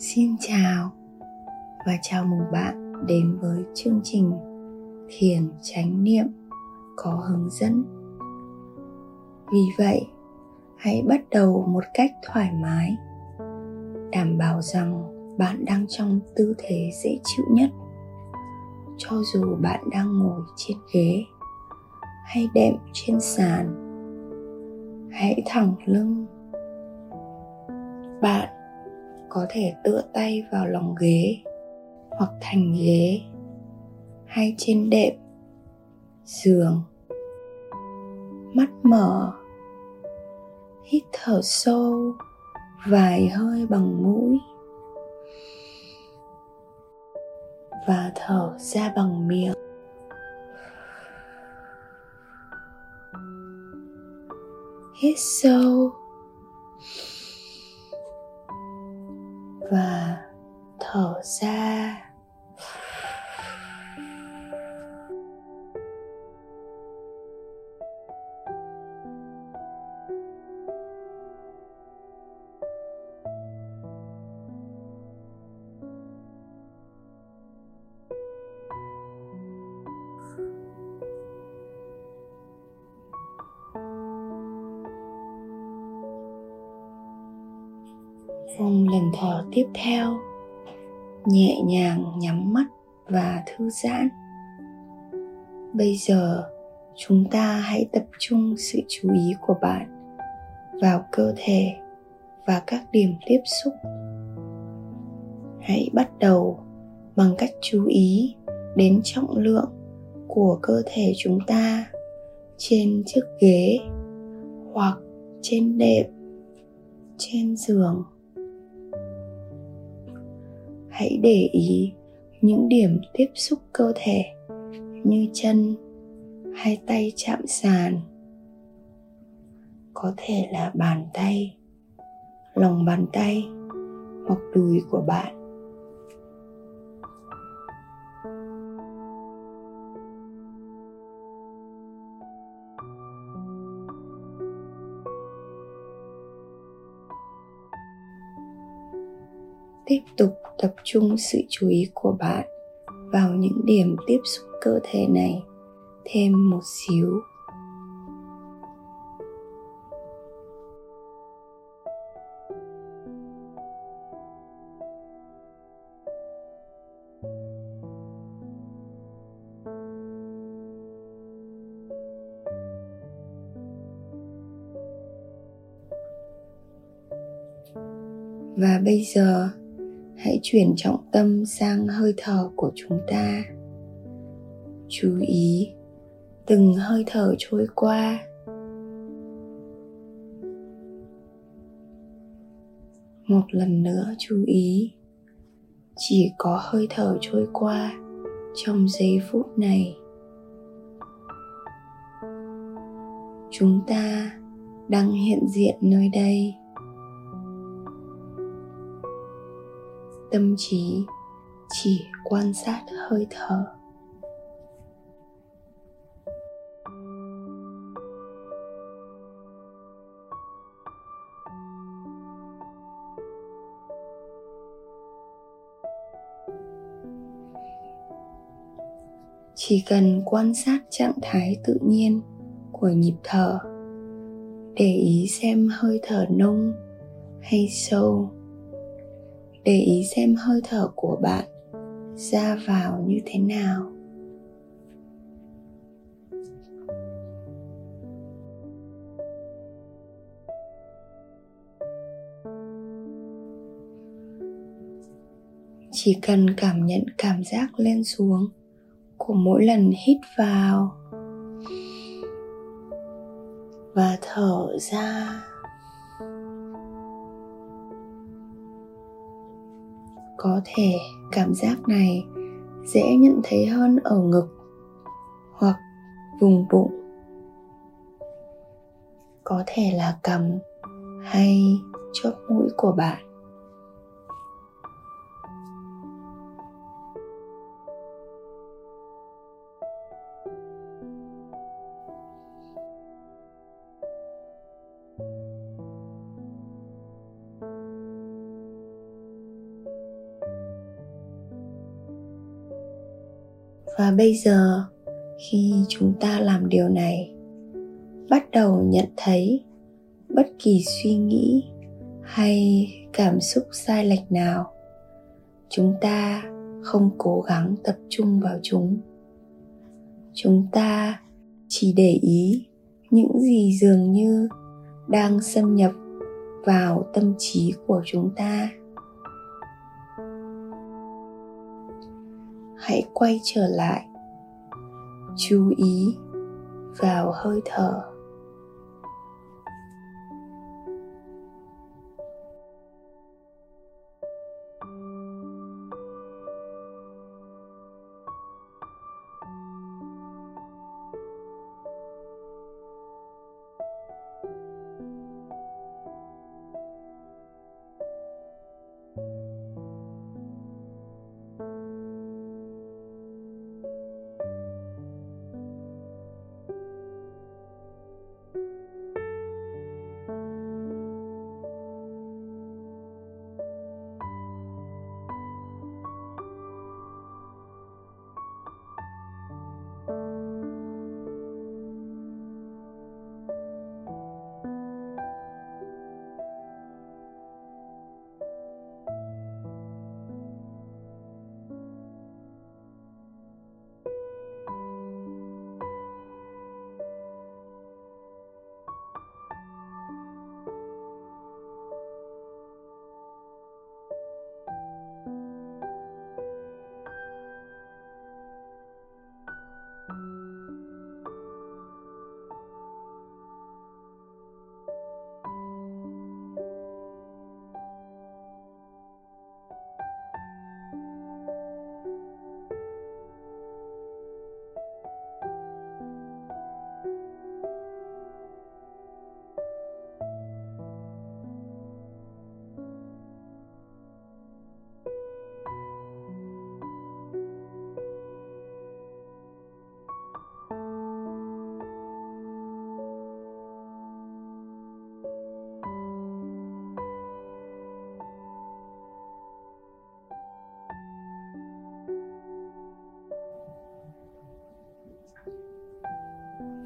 Xin chào và chào mừng bạn đến với chương trình Thiền Chánh Niệm có hướng dẫn. Vì vậy, hãy bắt đầu một cách thoải mái, đảm bảo rằng bạn đang trong tư thế dễ chịu nhất. Cho dù bạn đang ngồi trên ghế hay đệm trên sàn, hãy thẳng lưng. Bạn có thể tựa tay vào lòng ghế hoặc thành ghế hay trên đệm, giường. Mắt mở, hít thở sâu, vài hơi bằng mũi. Và thở ra bằng miệng. Hít sâu ra. Trong lần thở tiếp theo, nhẹ nhàng nhắm mắt và thư giãn. Bây giờ, chúng ta hãy tập trung sự chú ý của bạn vào cơ thể và các điểm tiếp xúc. Hãy bắt đầu bằng cách chú ý đến trọng lượng của cơ thể chúng ta trên chiếc ghế hoặc trên đệm trên giường hãy để ý những điểm tiếp xúc cơ thể như chân hay tay chạm sàn. Có thể là bàn tay, lòng bàn tay hoặc đùi của bạn. Tiếp tục tập trung sự chú ý của bạn vào những điểm tiếp xúc cơ thể này thêm một xíu. Và bây giờ hãy chuyển trọng tâm sang hơi thở của chúng ta. Chú ý, từng hơi thở trôi qua. Một lần nữa chú ý, chỉ có hơi thở trôi qua trong giây phút này. Chúng ta đang hiện diện nơi đây. Tâm trí chỉ quan sát hơi thở. Chỉ cần quan sát trạng thái tự nhiên của nhịp thở, để ý xem hơi thở nông hay sâu để ý xem hơi thở của bạn ra vào như thế nào. Chỉ cần cảm nhận cảm giác lên xuống của mỗi lần hít vào và thở ra. Có thể cảm giác này dễ nhận thấy hơn ở ngực hoặc vùng bụng. Có thể là cầm hay chóp mũi của bạn. Bây giờ, khi chúng ta làm điều này, bắt đầu nhận thấy bất kỳ suy nghĩ hay cảm xúc sai lệch nào, chúng ta không cố gắng tập trung vào chúng. Chúng ta chỉ để ý những gì dường như đang xâm nhập vào tâm trí của chúng ta. Hãy quay trở lại chú ý vào hơi thở.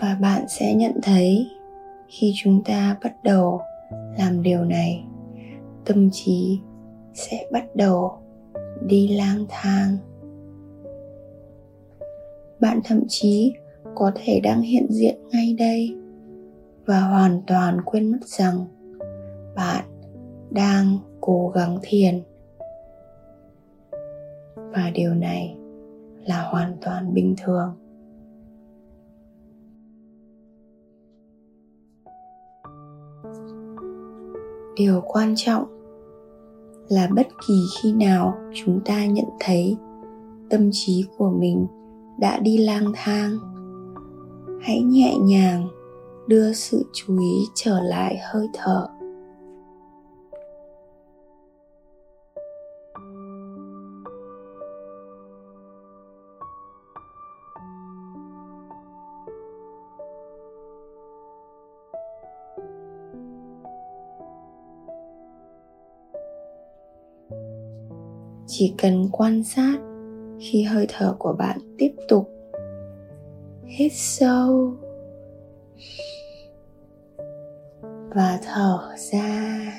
Và bạn sẽ nhận thấy khi chúng ta bắt đầu làm điều này, tâm trí sẽ bắt đầu đi lang thang. Bạn thậm chí có thể đang hiện diện ngay đây và hoàn toàn quên mất rằng bạn đang cố gắng thiền. Và điều này là hoàn toàn bình thường. Điều quan trọng là bất kỳ khi nào chúng ta nhận thấy tâm trí của mình đã đi lang thang, hãy nhẹ nhàng đưa sự chú ý trở lại hơi thở. Chỉ cần quan sát khi hơi thở của bạn tiếp tục. Hít sâu và thở ra.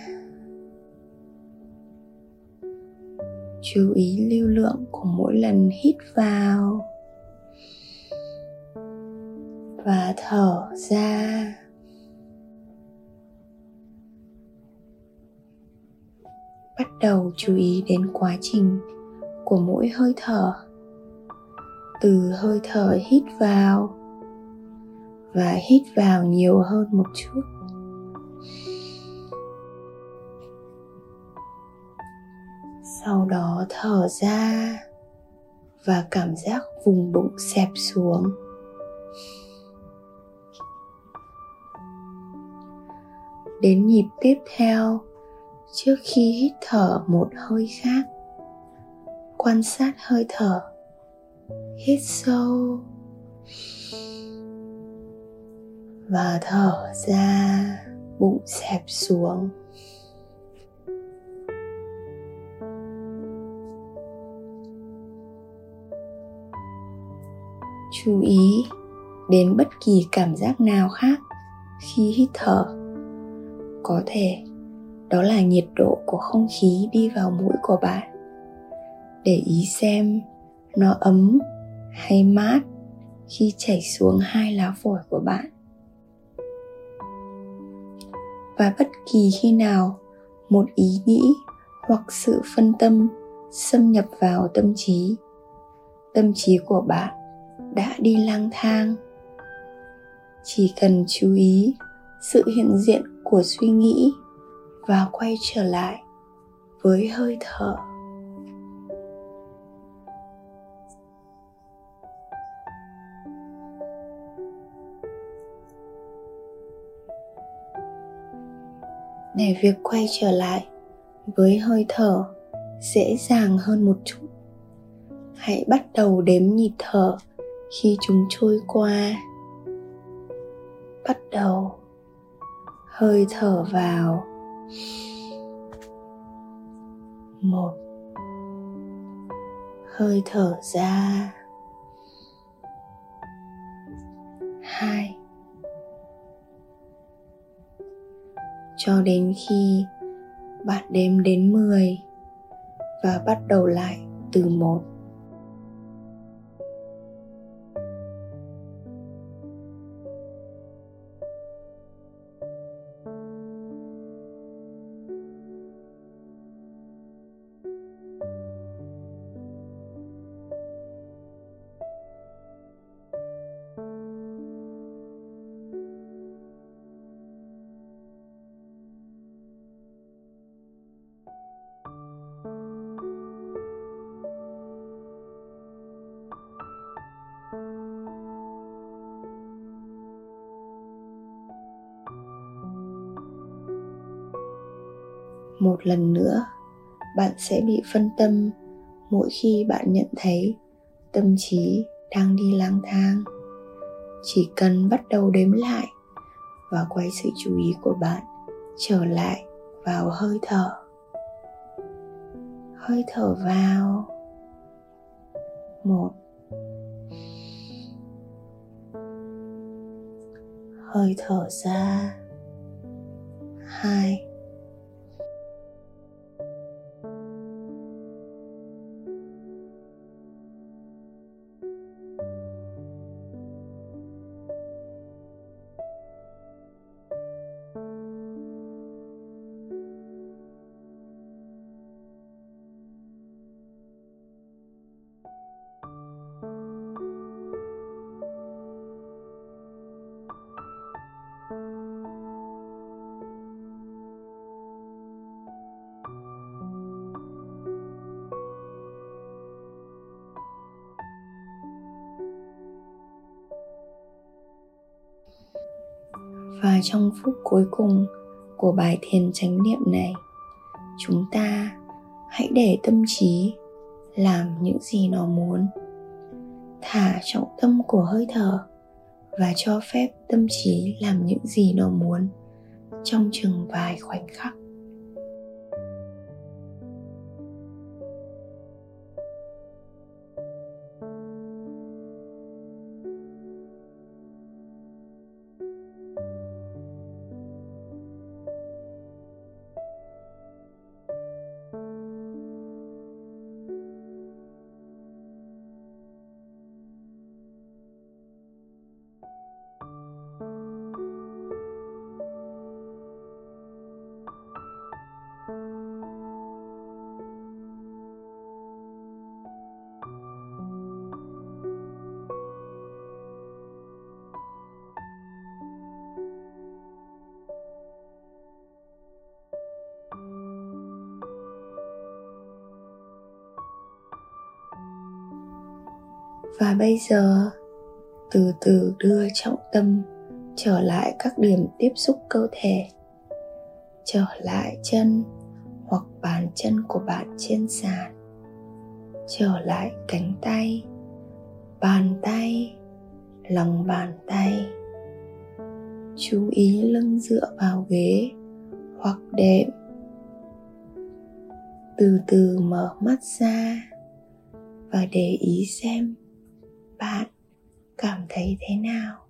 Chú ý lưu lượng của mỗi lần hít vào và thở ra. Bắt đầu chú ý đến quá trình của mỗi hơi thở. Từ hơi thở hít vào và hít vào nhiều hơn một chút. Sau đó thở ra và cảm giác vùng bụng xẹp xuống. Đến nhịp tiếp theo trước khi hít thở một hơi khác. Quan sát hơi thở. Hít sâu. Và thở ra, bụng xẹp xuống. Chú ý đến bất kỳ cảm giác nào khác khi hít thở. Có thể đó là nhiệt độ của không khí đi vào mũi của bạn. Để ý xem nó ấm hay mát khi chảy xuống hai lá phổi của bạn. Và bất kỳ khi nào một ý nghĩ hoặc sự phân tâm xâm nhập vào tâm trí tâm trí của bạn đã đi lang thang. Chỉ cần chú ý sự hiện diện của suy nghĩ và quay trở lại với hơi thở. Để việc quay trở lại với hơi thở dễ dàng hơn một chút. Hãy bắt đầu đếm nhịp thở khi chúng trôi qua. Bắt đầu. Hơi thở vào một. Hơi thở ra. Hai. Cho đến khi bạn đếm đến 10 và bắt đầu lại từ một. Một lần nữa, bạn sẽ bị phân tâm mỗi khi bạn nhận thấy tâm trí đang đi lang thang. Chỉ cần bắt đầu đếm lại và quay sự chú ý của bạn trở lại vào hơi thở. Hơi thở vào. Một. Hơi thở ra. Hai. Và trong phút cuối cùng của bài thiền chánh niệm này. Chúng ta hãy để tâm trí làm những gì nó muốn. Thả trọng tâm của hơi thở và cho phép tâm trí làm những gì nó muốn trong chừng vài khoảnh khắc. Và bây giờ, từ từ đưa trọng tâm trở lại các điểm tiếp xúc cơ thể. Trở lại chân hoặc bàn chân của bạn trên sàn. Trở lại cánh tay, bàn tay, lòng bàn tay. Chú ý lưng dựa vào ghế hoặc đệm. Từ từ mở mắt ra và để ý xem bạn. Cảm thấy thế nào?